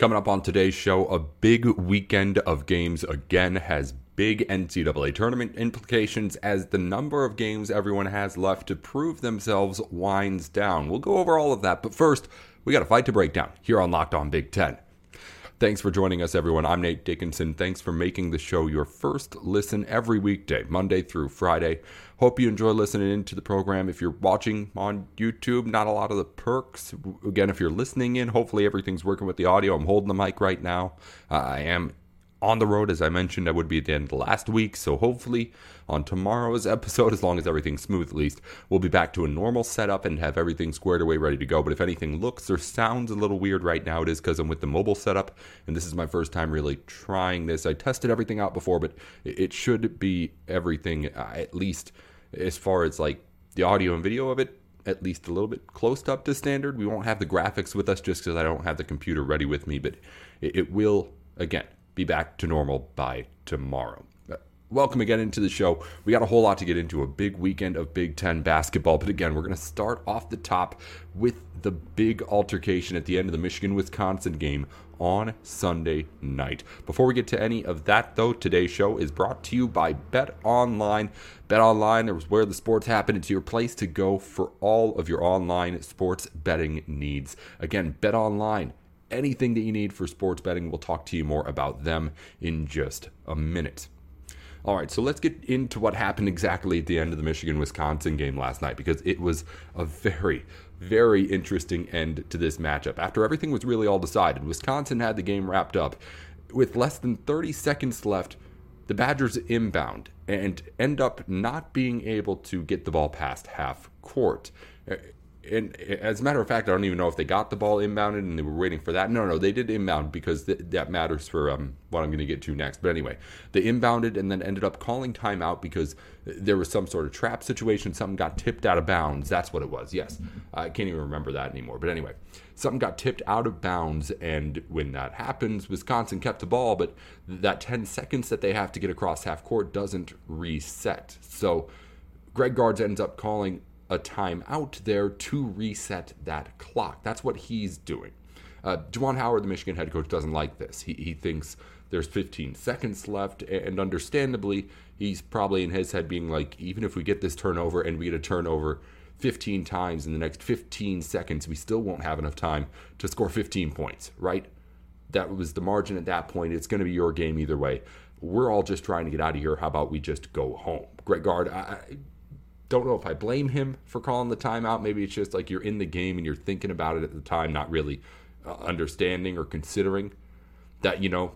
Coming up on today's show, a big weekend of games again has big NCAA tournament implications as the number of games everyone has left to prove themselves winds down. We'll go over all of that, but first, we got a fight to break down here on Locked On Big Ten. Thanks for joining us, everyone. I'm Nate Dickinson. Thanks for making the show your first listen every weekday, Monday through Friday. Hope you enjoy listening into the program. If you're watching on YouTube, not a lot of the perks. Again, if you're listening in, hopefully everything's working with the audio. I'm holding the mic right now. Uh, I am on the road, as I mentioned, I would be at the end of last week. So hopefully, on tomorrow's episode, as long as everything's smooth at least, we'll be back to a normal setup and have everything squared away, ready to go. But if anything looks or sounds a little weird right now, it is because I'm with the mobile setup, and this is my first time really trying this. I tested everything out before, but it should be everything, uh, at least as far as like the audio and video of it, at least a little bit close to up to standard. We won't have the graphics with us just because I don't have the computer ready with me, but it will, again, be back to normal by tomorrow. Welcome again into the show. We got a whole lot to get into a big weekend of Big Ten basketball. But again, we're going to start off the top with the big altercation at the end of the Michigan Wisconsin game on Sunday night. Before we get to any of that, though, today's show is brought to you by Bet Online. Bet Online is where the sports happen. It's your place to go for all of your online sports betting needs. Again, Bet Online anything that you need for sports betting. We'll talk to you more about them in just a minute. All right, so let's get into what happened exactly at the end of the Michigan Wisconsin game last night because it was a very, very interesting end to this matchup. After everything was really all decided, Wisconsin had the game wrapped up. With less than 30 seconds left, the Badgers inbound and end up not being able to get the ball past half court and as a matter of fact, I don't even know if they got the ball inbounded and they were waiting for that. No, no, they did inbound because th- that matters for um, what I'm going to get to next. But anyway, they inbounded and then ended up calling timeout because there was some sort of trap situation. Something got tipped out of bounds. That's what it was. Yes, I can't even remember that anymore. But anyway, something got tipped out of bounds, and when that happens, Wisconsin kept the ball, but that 10 seconds that they have to get across half court doesn't reset. So Greg Gards ends up calling a time out there to reset that clock. That's what he's doing. Uh, Juwan Howard, the Michigan head coach, doesn't like this. He, he thinks there's 15 seconds left, and understandably, he's probably in his head being like, even if we get this turnover and we get a turnover 15 times in the next 15 seconds, we still won't have enough time to score 15 points, right? That was the margin at that point. It's going to be your game either way. We're all just trying to get out of here. How about we just go home? Greg Gard, I, don't know if I blame him for calling the timeout. Maybe it's just like you're in the game and you're thinking about it at the time, not really uh, understanding or considering that, you know,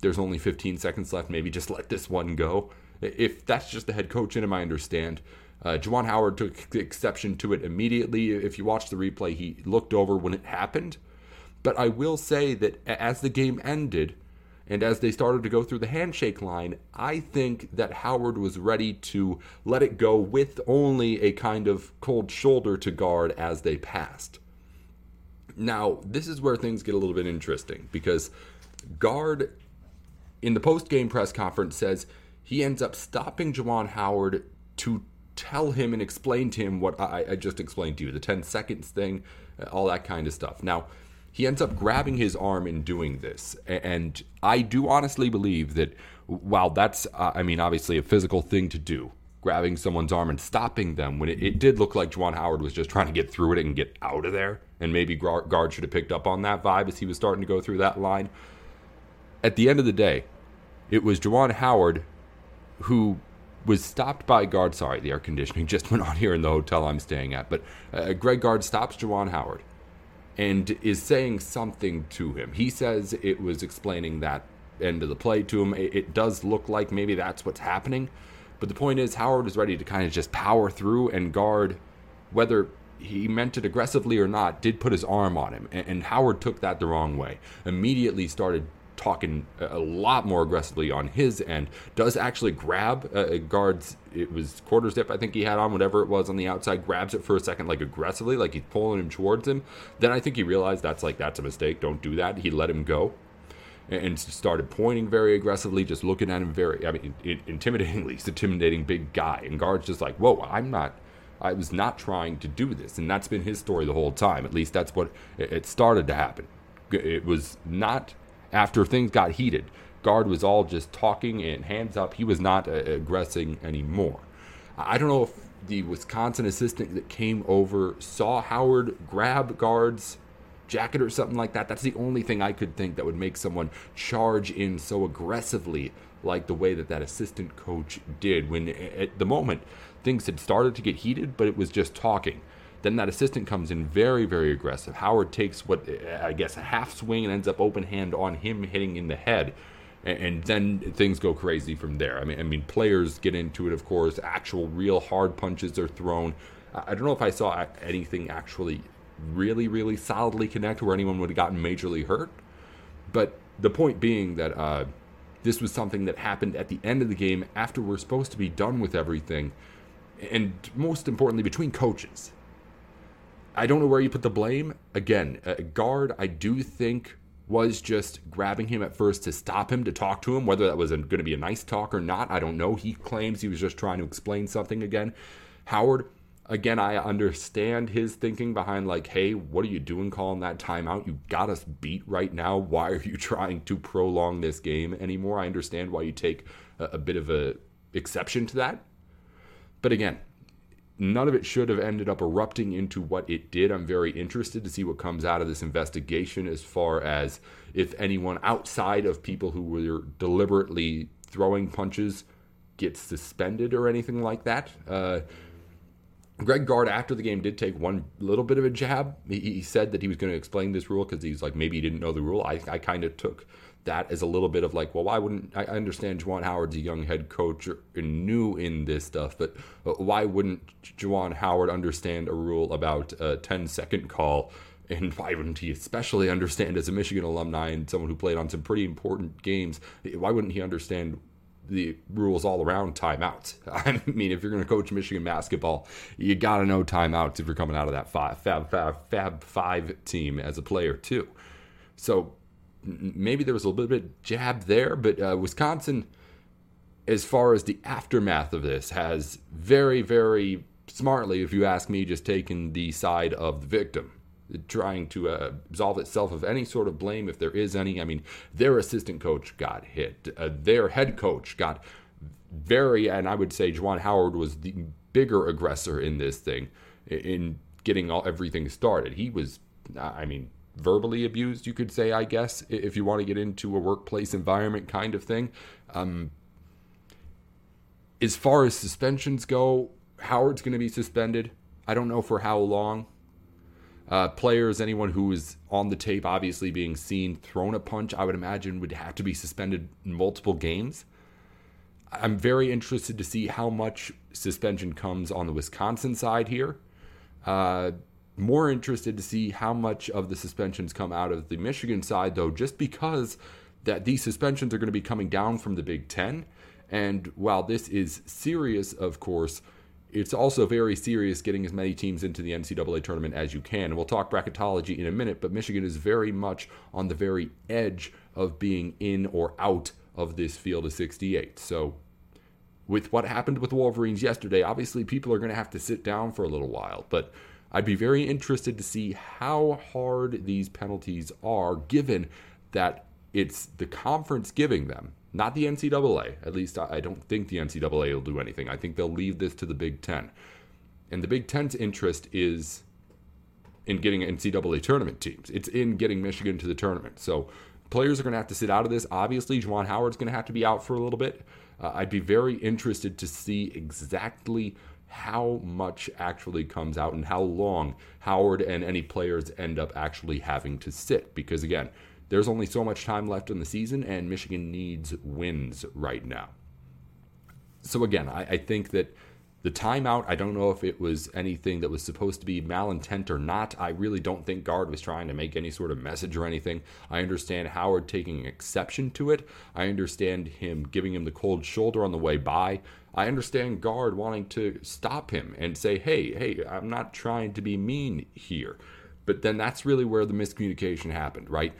there's only 15 seconds left. Maybe just let this one go. If that's just the head coach in him, I understand. Uh, Juwan Howard took exception to it immediately. If you watch the replay, he looked over when it happened. But I will say that as the game ended, and as they started to go through the handshake line, I think that Howard was ready to let it go with only a kind of cold shoulder to Gard as they passed. Now, this is where things get a little bit interesting because Gard in the post game press conference, says he ends up stopping Juwan Howard to tell him and explain to him what I, I just explained to you the 10 seconds thing, uh, all that kind of stuff. Now, he ends up grabbing his arm in doing this. And I do honestly believe that while that's, uh, I mean, obviously a physical thing to do, grabbing someone's arm and stopping them, when it, it did look like Juwan Howard was just trying to get through it and get out of there. And maybe Gard should have picked up on that vibe as he was starting to go through that line. At the end of the day, it was Juwan Howard who was stopped by Gard. Sorry, the air conditioning just went on here in the hotel I'm staying at. But uh, Greg Gard stops Juwan Howard and is saying something to him. He says it was explaining that end of the play to him. It, it does look like maybe that's what's happening. But the point is, Howard is ready to kind of just power through and Gard whether he meant it aggressively or not, did put his arm on him. And, and Howard took that the wrong way. Immediately started talking a lot more aggressively on his end. Does actually grab uh, Gard's, it was quarter zip, I think he had on, whatever it was on the outside, grabs it for a second, like aggressively, like he's pulling him towards him. Then I think he realized that's like, that's a mistake. Don't do that. He let him go and started pointing very aggressively, just looking at him very, I mean, intimidatingly. He's intimidating big guy. And Gard's just like, whoa, I'm not. I was not trying to do this. And that's been his story the whole time. At least that's what it started to happen. It was not after things got heated. Gard was all just talking and hands up. He was not uh, aggressing anymore. I don't know if the Wisconsin assistant that came over saw Howard grab Gard's jacket or something like that. That's the only thing I could think that would make someone charge in so aggressively like the way that that assistant coach did when at the moment things had started to get heated, but it was just talking. Then that assistant comes in very, very aggressive. Howard takes what I guess a half swing and ends up open hand on him hitting in the head. And then things go crazy from there. I mean, I mean, players get into it, of course. Actual, real hard punches are thrown. I don't know if I saw anything actually really, really solidly connect where anyone would have gotten majorly hurt. But the point being that uh, this was something that happened at the end of the game after we're supposed to be done with everything. And most importantly, between coaches. I don't know where you put the blame. Again, Gard, I do think, was just grabbing him at first to stop him, to talk to him. Whether that was going to be a nice talk or not, I don't know. He claims he was just trying to explain something again. Howard, again, I understand his thinking behind, like, hey, what are you doing calling that timeout? You got us beat right now. Why are you trying to prolong this game anymore? I understand why you take a, a bit of a exception to that. But again, none of it should have ended up erupting into what it did. I'm very interested to see what comes out of this investigation as far as if anyone outside of people who were deliberately throwing punches gets suspended or anything like that. Uh, Greg Gard, after the game, did take one little bit of a jab. He, he said that he was going to explain this rule because he's like, maybe he didn't know the rule. I, I kind of took that as a little bit of like, well, why wouldn't I understand Juwan Howard's a young head coach and new in this stuff, but why wouldn't Juwan Howard understand a rule about a 10 second call? And why wouldn't he especially understand as a Michigan alumni and someone who played on some pretty important games? Why wouldn't he understand the rules all around timeouts. I mean, if you're going to coach Michigan basketball, you got to know timeouts if you're coming out of that five, fab, fab, fab five team as a player, too. So maybe there was a little bit of jab there, but uh, Wisconsin, as far as the aftermath of this, has very, very smartly, if you ask me, just taken the side of the victim trying to uh, absolve itself of any sort of blame if there is any. I mean, their assistant coach got hit, uh, their head coach got very, and I would say Juwan Howard was the bigger aggressor in this thing in getting all everything started. He was, I mean, verbally abused, you could say, I guess, if you want to get into a workplace environment kind of thing. Um, as far as suspensions go, Howard's going to be suspended. I don't know for how long. Uh, players, anyone who is on the tape, obviously being seen thrown a punch, I would imagine would have to be suspended multiple games. I'm very interested to see how much suspension comes on the Wisconsin side here. Uh, more interested to see how much of the suspensions come out of the Michigan side, though, just because that these suspensions are going to be coming down from the Big Ten. And while this is serious, of course, it's also very serious getting as many teams into the NCAA tournament as you can. And we'll talk bracketology in a minute, but Michigan is very much on the very edge of being in or out of this field of 68. So, with what happened with the Wolverines yesterday, obviously people are going to have to sit down for a little while. But I'd be very interested to see how hard these penalties are, given that it's the conference giving them not the NCAA. At least I don't think the NCAA will do anything. I think they'll leave this to the Big Ten. And the Big Ten's interest is in getting NCAA tournament teams. It's in getting Michigan to the tournament. So players are going to have to sit out of this. Obviously, Juwan Howard's going to have to be out for a little bit. Uh, I'd be very interested to see exactly how much actually comes out and how long Howard and any players end up actually having to sit. Because again, there's only so much time left in the season, and Michigan needs wins right now. So, again, I, I think that the timeout, I don't know if it was anything that was supposed to be malintent or not. I really don't think Gard was trying to make any sort of message or anything. I understand Howard taking exception to it. I understand him giving him the cold shoulder on the way by. I understand Gard wanting to stop him and say, hey, hey, I'm not trying to be mean here. But then that's really where the miscommunication happened, right?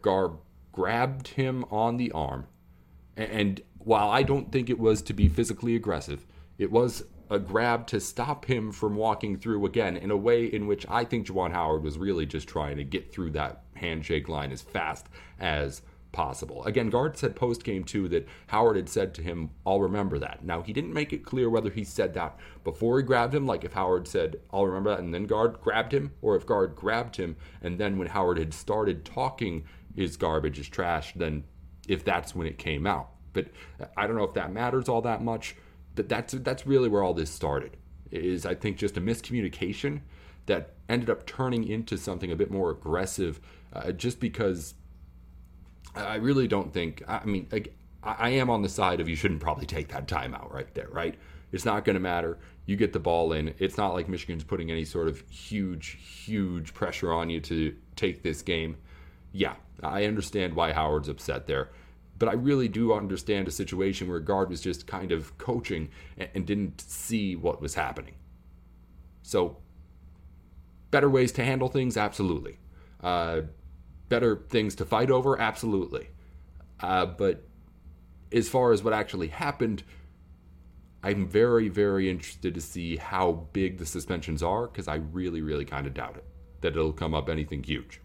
Gard grabbed him on the arm. And while I don't think it was to be physically aggressive, it was a grab to stop him from walking through again in a way in which I think Juwan Howard was really just trying to get through that handshake line as fast as possible. Again, Gard said post game too that Howard had said to him, I'll remember that. Now, he didn't make it clear whether he said that before he grabbed him, like if Howard said, I'll remember that, and then Gard grabbed him, or if Gard grabbed him, and then when Howard had started talking his garbage, his trash, then if that's when it came out. But I don't know if that matters all that much. But that's that's really where all this started. Is I think just a miscommunication that ended up turning into something a bit more aggressive, uh, just because I really don't think. I mean, I, I am on the side of you shouldn't probably take that timeout right there, right? It's not going to matter. You get the ball in. It's not like Michigan's putting any sort of huge, huge pressure on you to take this game. Yeah, I understand why Howard's upset there. But I really do understand a situation where Gard was just kind of coaching and didn't see what was happening. So, better ways to handle things? Absolutely. Uh, better things to fight over? Absolutely. Uh, but as far as what actually happened, I'm very, very interested to see how big the suspensions are because I really, really kind of doubt it that it'll come up anything huge.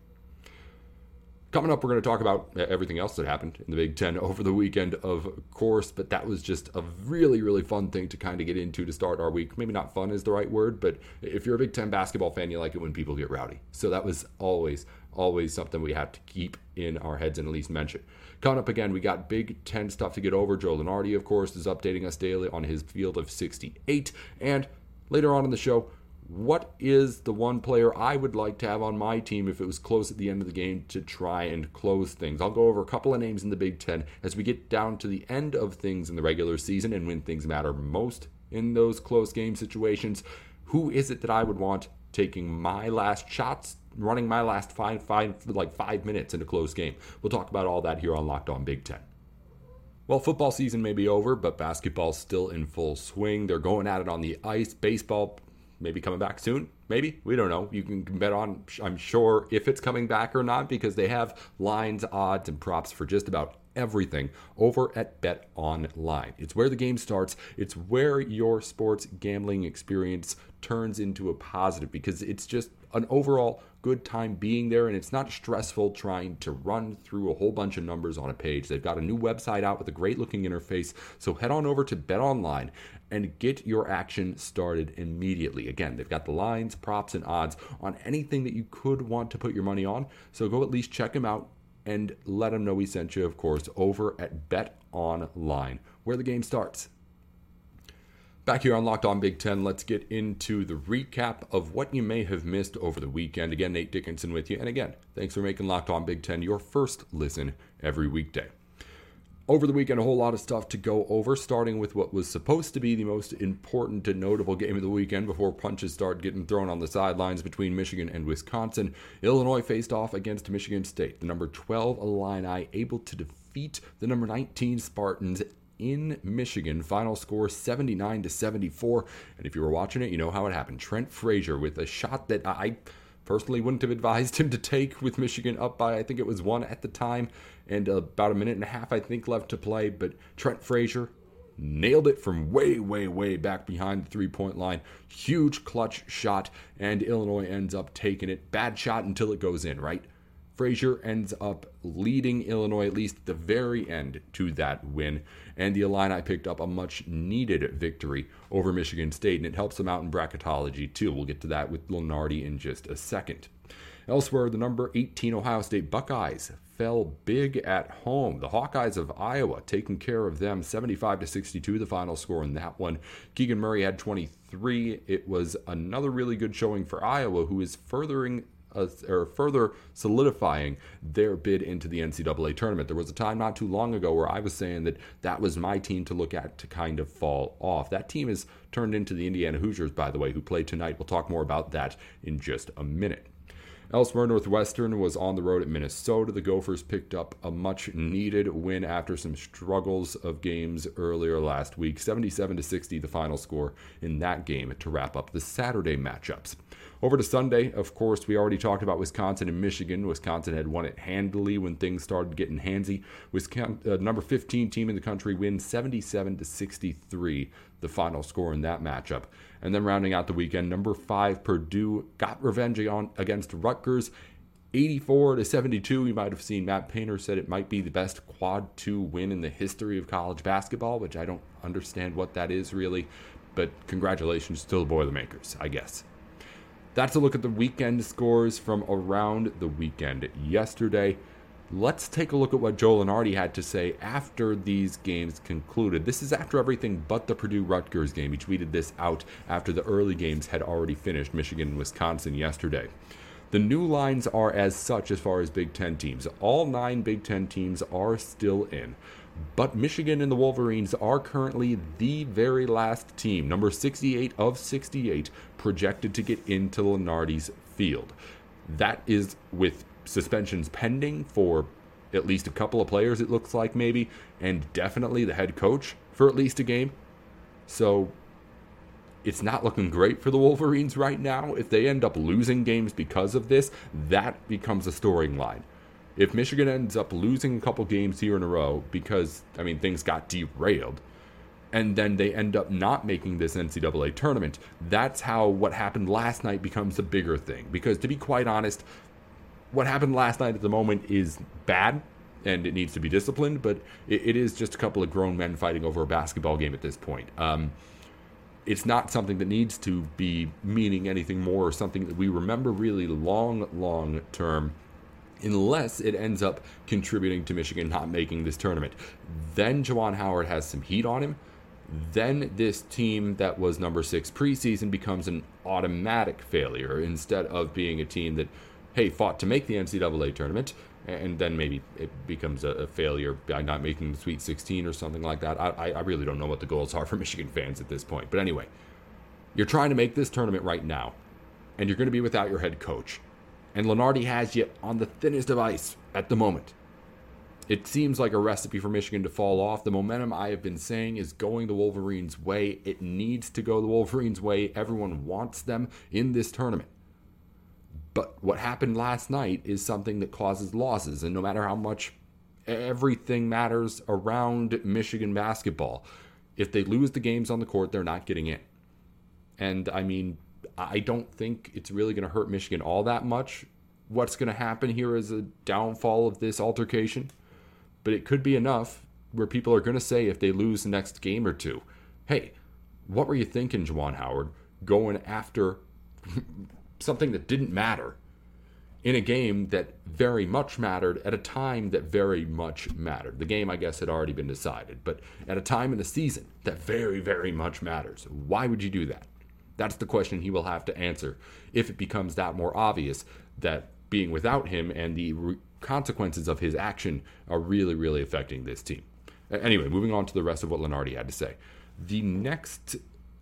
Coming up, we're going to talk about uh, everything else that happened in the Big Ten over the weekend, of course, but that was just a really, really fun thing to kind of get into to start our week. Maybe not fun is the right word, but if you're a Big Ten basketball fan, you like it when people get rowdy. So that was always, always something we have to keep in our heads and at least mention. Coming up again, we got Big Ten stuff to get over. Joe Lunardi, of course, is updating us daily on his field of 68. And later on in the show, what is the one player I would like to have on my team if it was close at the end of the game to try and close things? I'll go over a couple of names in the Big Ten as we get down to the end of things in the regular season and when things matter most in those close game situations. Who is it that I would want taking my last shots, running my last five, five like five minutes in a close game? We'll talk about all that here on Locked On Big Ten. Well, football season may be over, but basketball's still in full swing. They're going at it on the ice. Baseball maybe coming back soon. Maybe we don't know. You can bet on, I'm sure, if it's coming back or not because they have lines, odds, and props for just about everything over at Bet Online. It's where the game starts. It's where your sports gambling experience turns into a positive because it's just an overall good time being there and it's not stressful trying to run through a whole bunch of numbers on a page. They've got a new website out with a great looking interface. So head on over to Bet Online and get your action started immediately. Again, they've got the lines, props, and odds on anything that you could want to put your money on. So go at least check them out and let them know we sent you, of course, over at Bet Online, where the game starts. Back here on Locked On Big Ten, let's get into the recap of what you may have missed over the weekend. Again, Nate Dickinson with you. And again, thanks for making Locked On Big Ten your first listen every weekday. Over the weekend, a whole lot of stuff to go over, starting with what was supposed to be the most important and notable game of the weekend before punches start getting thrown on the sidelines between Michigan and Wisconsin. Illinois faced off against Michigan State, the number 12 Illini, able to defeat the number 19 Spartans in Michigan. Final score 79 to 74. And if you were watching it, you know how it happened. Trent Frazier with a shot that I personally wouldn't have advised him to take with Michigan up by I think it was one at the time and about a minute and a half I think left to play. But Trent Frazier nailed it from way, way, way back behind the three point line. Huge clutch shot, and Illinois ends up taking it. Bad shot until it goes in, right? Frazier ends up leading Illinois, at least the very end, to that win. And the Illini picked up a much needed victory over Michigan State, and it helps them out in bracketology, too. We'll get to that with Lunardi in just a second. Elsewhere, the number 18 Ohio State Buckeyes fell big at home. The Hawkeyes of Iowa taking care of them 75 to 62 the final score in that one. Keegan Murray had 23. It was another really good showing for Iowa who is furthering uh, or further solidifying their bid into the NCAA tournament. There was a time not too long ago where I was saying that that was my team to look at to kind of fall off. That team has turned into the Indiana Hoosiers, by the way, who play tonight. We'll talk more about that in just a minute. Elsewhere, Northwestern was on the road at Minnesota. The Gophers picked up a much needed win after some struggles of games earlier last week. 77 to 60, the final score in that game to wrap up the Saturday matchups. Over to Sunday, of course, we already talked about Wisconsin and Michigan. Wisconsin had won it handily when things started getting handsy. Wisconsin, uh, number 15 team in the country, wins 77 to 63, the final score in that matchup. And then rounding out the weekend, number five Purdue got revenge on against Rutgers 84 to 72. You might have seen Matt Painter said it might be the best quad two win in the history of college basketball, which I don't understand what that is really. But congratulations to the Boilermakers, I guess. That's a look at the weekend scores from around the weekend yesterday. Let's take a look at what Joe Lunardi had to say after these games concluded. This is after everything but the Purdue Rutgers game. He tweeted this out after the early games had already finished, Michigan and Wisconsin yesterday. The new lines are as such as far as Big Ten teams. All nine Big Ten teams are still in. But Michigan and the Wolverines are currently the very last team, number 68 of 68, projected to get into Lunardi's field. That is with suspensions pending for at least a couple of players, it looks like, maybe, and definitely the head coach for at least a game. So it's not looking great for the Wolverines right now. If they end up losing games because of this, that becomes a storyline. If Michigan ends up losing a couple games here in a row because, I mean, things got derailed, and then they end up not making this NCAA tournament, that's how what happened last night becomes a bigger thing. Because to be quite honest, what happened last night at the moment is bad and it needs to be disciplined, but it, it is just a couple of grown men fighting over a basketball game at this point. Um, it's not something that needs to be meaning anything more or something that we remember really long, long term unless it ends up contributing to Michigan not making this tournament. Then Juwan Howard has some heat on him. Then this team that was number six preseason becomes an automatic failure instead of being a team that, hey, fought to make the NCAA tournament and then maybe it becomes a, a, failure by not making the Sweet 16 or something like that. I, I really don't know what the goals are for Michigan fans at this point. But anyway, you're trying to make this tournament right now, and you're going to be without your head coach. And Lunardi has you on the thinnest of ice at the moment. It seems like a recipe for Michigan to fall off. The momentum I have been saying is going the Wolverines' way. It needs to go the Wolverines' way. Everyone wants them in this tournament. But what happened last night is something that causes losses. And no matter how much everything matters around Michigan basketball, if they lose the games on the court, they're not getting in. And I mean, I don't think it's really going to hurt Michigan all that much. What's going to happen here is a downfall of this altercation, but it could be enough where people are going to say if they lose the next game or two, hey, what were you thinking, Juwan Howard, going after something that didn't matter in a game that very much mattered at a time that very much mattered. The game, I guess, had already been decided, but at a time in the season that very, very much matters. Why would you do that? That's the question he will have to answer if it becomes that more obvious that being without him and the re- consequences of his action are really, really affecting this team. Anyway, moving on to the rest of what Lunardi had to say. The next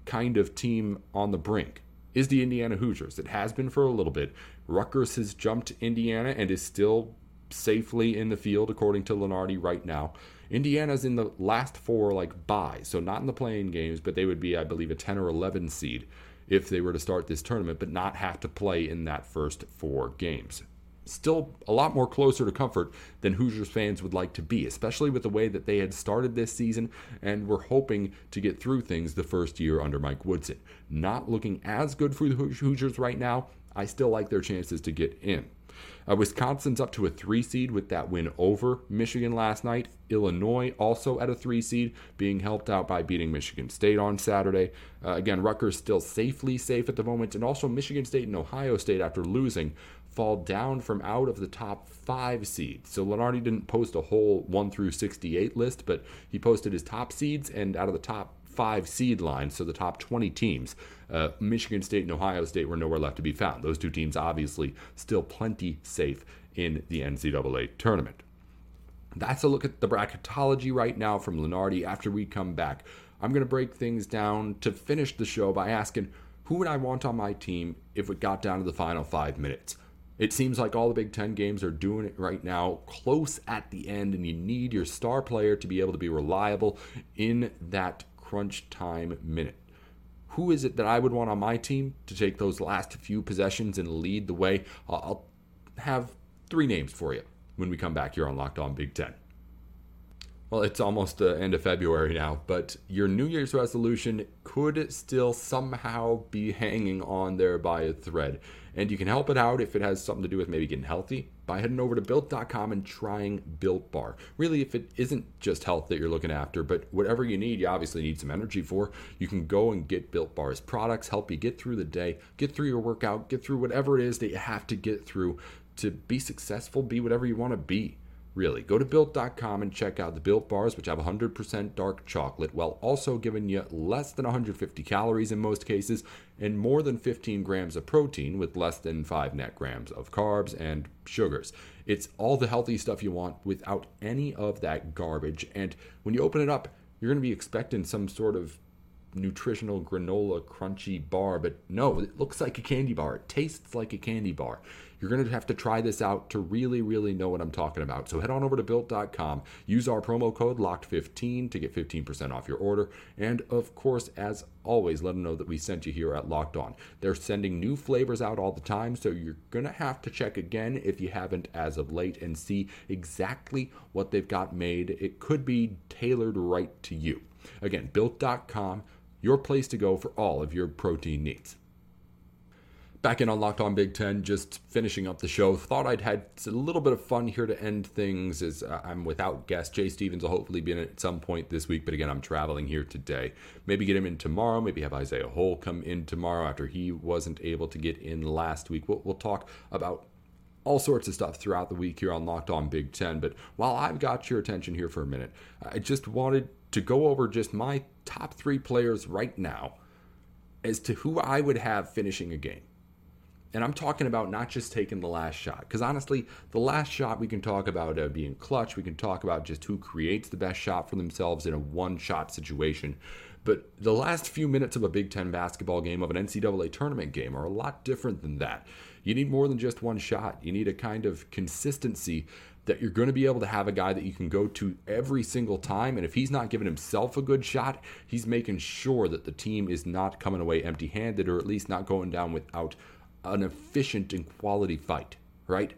kind of team on the brink is the Indiana Hoosiers. It has been for a little bit. Rutgers has jumped Indiana and is still safely in the field, according to Lunardi, right now. Indiana's in the last four, like, bye, so not in the playing games, but they would be, I believe, a 10 or 11 seed if they were to start this tournament, but not have to play in that first four games still a lot more closer to comfort than Hoosiers fans would like to be, especially with the way that they had started this season and were hoping to get through things the first year under Mike Woodson. Not looking as good for the Hoosiers right now. I still like their chances to get in. Uh, Wisconsin's up to a three seed with that win over Michigan last night. Illinois also at a three seed, being helped out by beating Michigan State on Saturday. Uh, again, Rutgers still safely safe at the moment, and also Michigan State and Ohio State after losing fall down from out of the top five seeds. So Lunardi didn't post a whole 1 through 68 list, but he posted his top seeds and out of the top five seed line, so the top 20 teams, uh, Michigan State and Ohio State were nowhere left to be found. Those two teams obviously still plenty safe in the NCAA tournament. That's a look at the bracketology right now from Lunardi. After we come back, I'm going to break things down to finish the show by asking who would I want on my team if it got down to the final five minutes? It seems like all the Big Ten games are doing it right now, close at the end, and you need your star player to be able to be reliable in that crunch time minute. who is it that I would want on my team to take those last few possessions and lead the way? I'll have three names for you when we come back here on Locked On Big Ten. Well, it's almost the end of February now, but your New Year's resolution could still somehow be hanging on there by a thread. And you can help it out if it has something to do with maybe getting healthy by heading over to built.com and trying Built Bar. Really, if it isn't just health that you're looking after, but whatever you need, you obviously need some energy for, you can go and get Built Bar's products, help you get through the day, get through your workout, get through whatever it is that you have to get through to be successful, be whatever you want to be really. Go to built.com and check out the built bars, which have 100% dark chocolate, while also giving you less than 150 calories in most cases and more than 15 grams of protein with less than 5 net grams of carbs and sugars. It's all the healthy stuff you want without any of that garbage. And when you open it up, you're going to be expecting some sort of nutritional granola crunchy bar, but no, it looks like a candy bar. It tastes like a candy bar. You're going to have to try this out to really, really know what I'm talking about. So head on over to built.com, use our promo code LOCKED15 to get 15% off your order. And of course, as always, let them know that we sent you here at Locked On. They're sending new flavors out all the time, so you're going to have to check again if you haven't as of late and see exactly what they've got made. It could be tailored right to you. Again, built.com, your place to go for all of your protein needs back in on Locked On Big Ten, just finishing up the show. Thought I'd had a little bit of fun here to end things as uh, I'm without guest. Jay Stevens will hopefully be in at some point this week, but again, I'm traveling here today. Maybe get him in tomorrow. Maybe have Isaiah Hole come in tomorrow after he wasn't able to get in last week. We'll, we'll talk about all sorts of stuff throughout the week here on Locked On Big Ten. But while I've got your attention here for a minute, I just wanted to go over just my top three players right now as to who I would have finishing a game. And I'm talking about not just taking the last shot, because honestly, the last shot we can talk about uh, being clutch. We can talk about just who creates the best shot for themselves in a one shot situation. But the last few minutes of a Big Ten basketball game, of an NCAA tournament game, are a lot different than that. You need more than just one shot. You need a kind of consistency that you're going to be able to have a guy that you can go to every single time. And if he's not giving himself a good shot, he's making sure that the team is not coming away empty handed or at least not going down without an efficient and quality fight, right?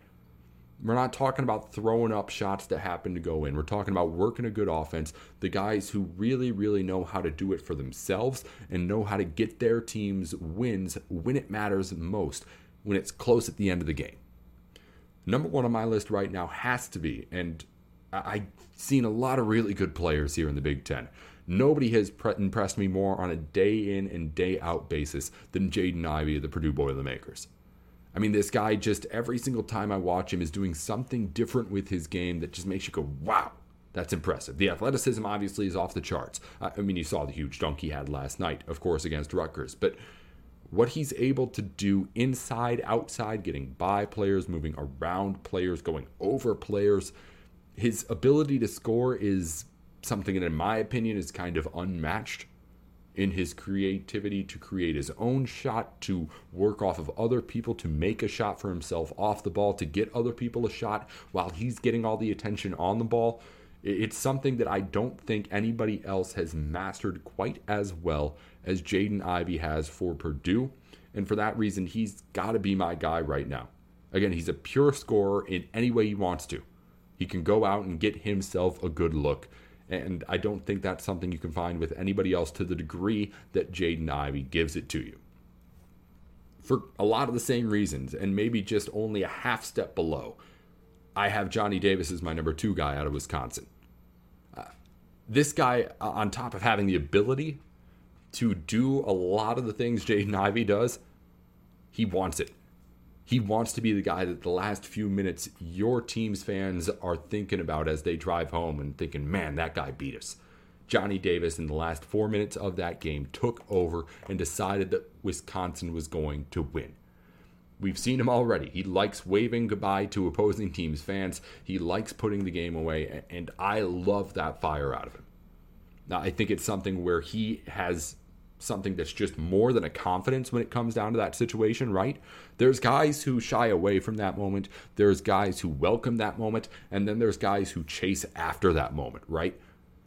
We're not talking about throwing up shots that happen to go in. We're talking about working a good offense. The guys who really, really know how to do it for themselves and know how to get their teams wins when it matters most, when it's close at the end of the game. Number one on my list right now has to be, and I've seen a lot of really good players here in the Big Ten. Nobody has pre- impressed me more on a day in and day out basis than Jaden Ivey of the Purdue Boilermakers. I mean, this guy just every single time I watch him is doing something different with his game that just makes you go, wow, that's impressive. The athleticism obviously is off the charts. I mean, you saw the huge dunk he had last night, of course, against Rutgers, but what he's able to do inside, outside, getting by players, moving around players, going over players, his ability to score is something that, in my opinion, is kind of unmatched in his creativity to create his own shot, to work off of other people, to make a shot for himself off the ball, to get other people a shot while he's getting all the attention on the ball. It's something that I don't think anybody else has mastered quite as well as Jaden Ivey has for Purdue. And for that reason, he's got to be my guy right now. Again, he's a pure scorer in any way he wants to. He can go out and get himself a good look. And I don't think that's something you can find with anybody else to the degree that Jaden Ivey gives it to you. For a lot of the same reasons, and maybe just only a half step below, I have Johnny Davis as my number two guy out of Wisconsin. Uh, this guy, on top of having the ability to do a lot of the things Jaden Ivey does, he wants it. He wants to be the guy that the last few minutes your team's fans are thinking about as they drive home and thinking, man, that guy beat us. Johnny Davis, in the last four minutes of that game, took over and decided that Wisconsin was going to win. We've seen him already. He likes waving goodbye to opposing teams' fans. He likes putting the game away, and I love that fire out of him. Now, I think it's something where he has something that's just more than a confidence when it comes down to that situation, right? There's guys who shy away from that moment, there's guys who welcome that moment, and then there's guys who chase after that moment, right?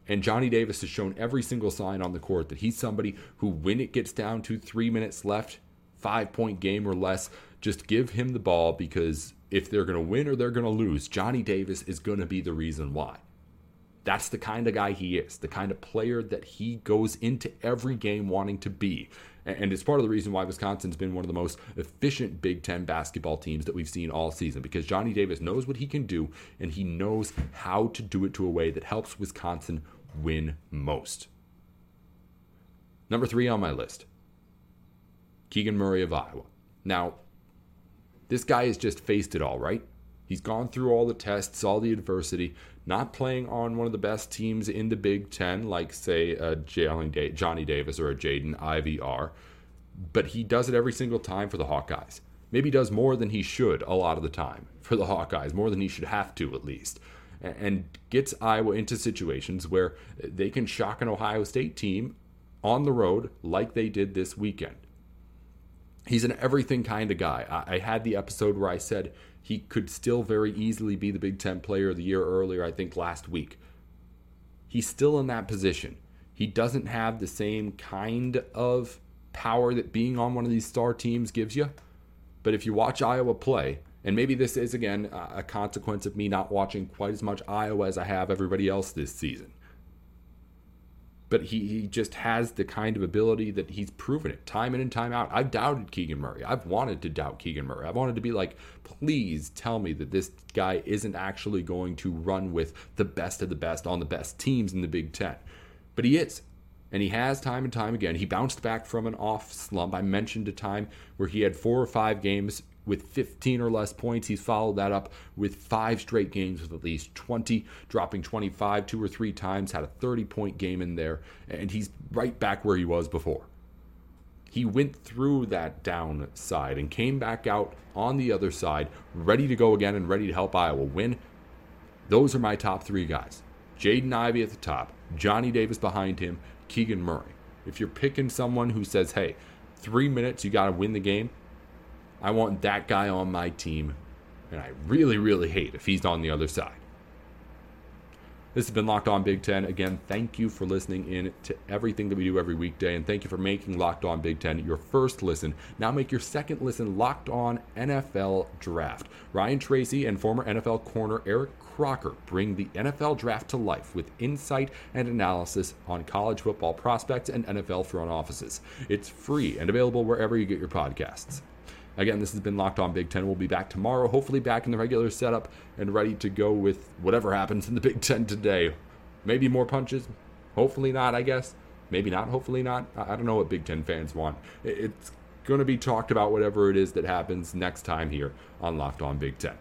And Johnny Davis has shown every single sign on the court that he's somebody who, when it gets down to three minutes left, five point game or less, just give him the ball because if they're going to win or they're going to lose, Johnny Davis is going to be the reason why. That's the kind of guy he is, the kind of player that he goes into every game wanting to be. And it's part of the reason why Wisconsin's been one of the most efficient Big Ten basketball teams that we've seen all season because Johnny Davis knows what he can do and he knows how to do it to a way that helps Wisconsin win most. Number three on my list Keegan Murray of Iowa. Now, this guy has just faced it all, right? He's gone through all the tests, all the adversity, not playing on one of the best teams in the Big Ten, like, say, uh, a Johnny Davis or a Jaden Ivey are, but he does it every single time for the Hawkeyes. Maybe does more than he should a lot of the time for the Hawkeyes, more than he should have to at least, and gets Iowa into situations where they can shock an Ohio State team on the road like they did this weekend he's an everything kind of guy. I, I, had the episode where I said he could still very easily be the Big Ten player of the year earlier, I think last week. He's still in that position. He doesn't have the same kind of power that being on one of these star teams gives you. But if you watch Iowa play, and maybe this is again a consequence of me not watching quite as much Iowa as I have everybody else this season but he, he just has the kind of ability that he's proven it time in and time out. I've doubted Keegan Murray. I've wanted to doubt Keegan Murray. I've wanted to be like, please tell me that this guy isn't actually going to run with the best of the best on the best teams in the Big Ten. But he is. And he has time and time again. He bounced back from an off slump. I mentioned a time where he had four or five games with 15 or less points. He's followed that up with five straight games with at least 20, dropping 25 two or three times, had a 30 point game in there, and he's right back where he was before. He went through that downside and came back out on the other side, ready to go again and ready to help Iowa win. Those are my top three guys Jaden Ivey at the top, Johnny Davis behind him, Keegan Murray. If you're picking someone who says, hey, three minutes, you got to win the game, I want that guy on my team, and I really, really hate if he's on the other side. This has been Locked On Big Ten. Again, thank you for listening in to everything that we do every weekday, and thank you for making Locked On Big Ten your first listen. Now make your second listen Locked On NFL Draft. Ryan Tracy and former NFL corner Eric Crocker bring the NFL draft to life with insight and analysis on college football prospects and NFL front offices. It's free and available wherever you get your podcasts. Again, this has been Locked On Big Ten. We'll be back tomorrow, hopefully back in the regular setup and ready to go with whatever happens in the Big Ten today. Maybe more punches. Hopefully not, I guess. Maybe not, hopefully not. I don't know what Big Ten fans want. It's going to be talked about whatever it is that happens next time here on Locked On Big Ten.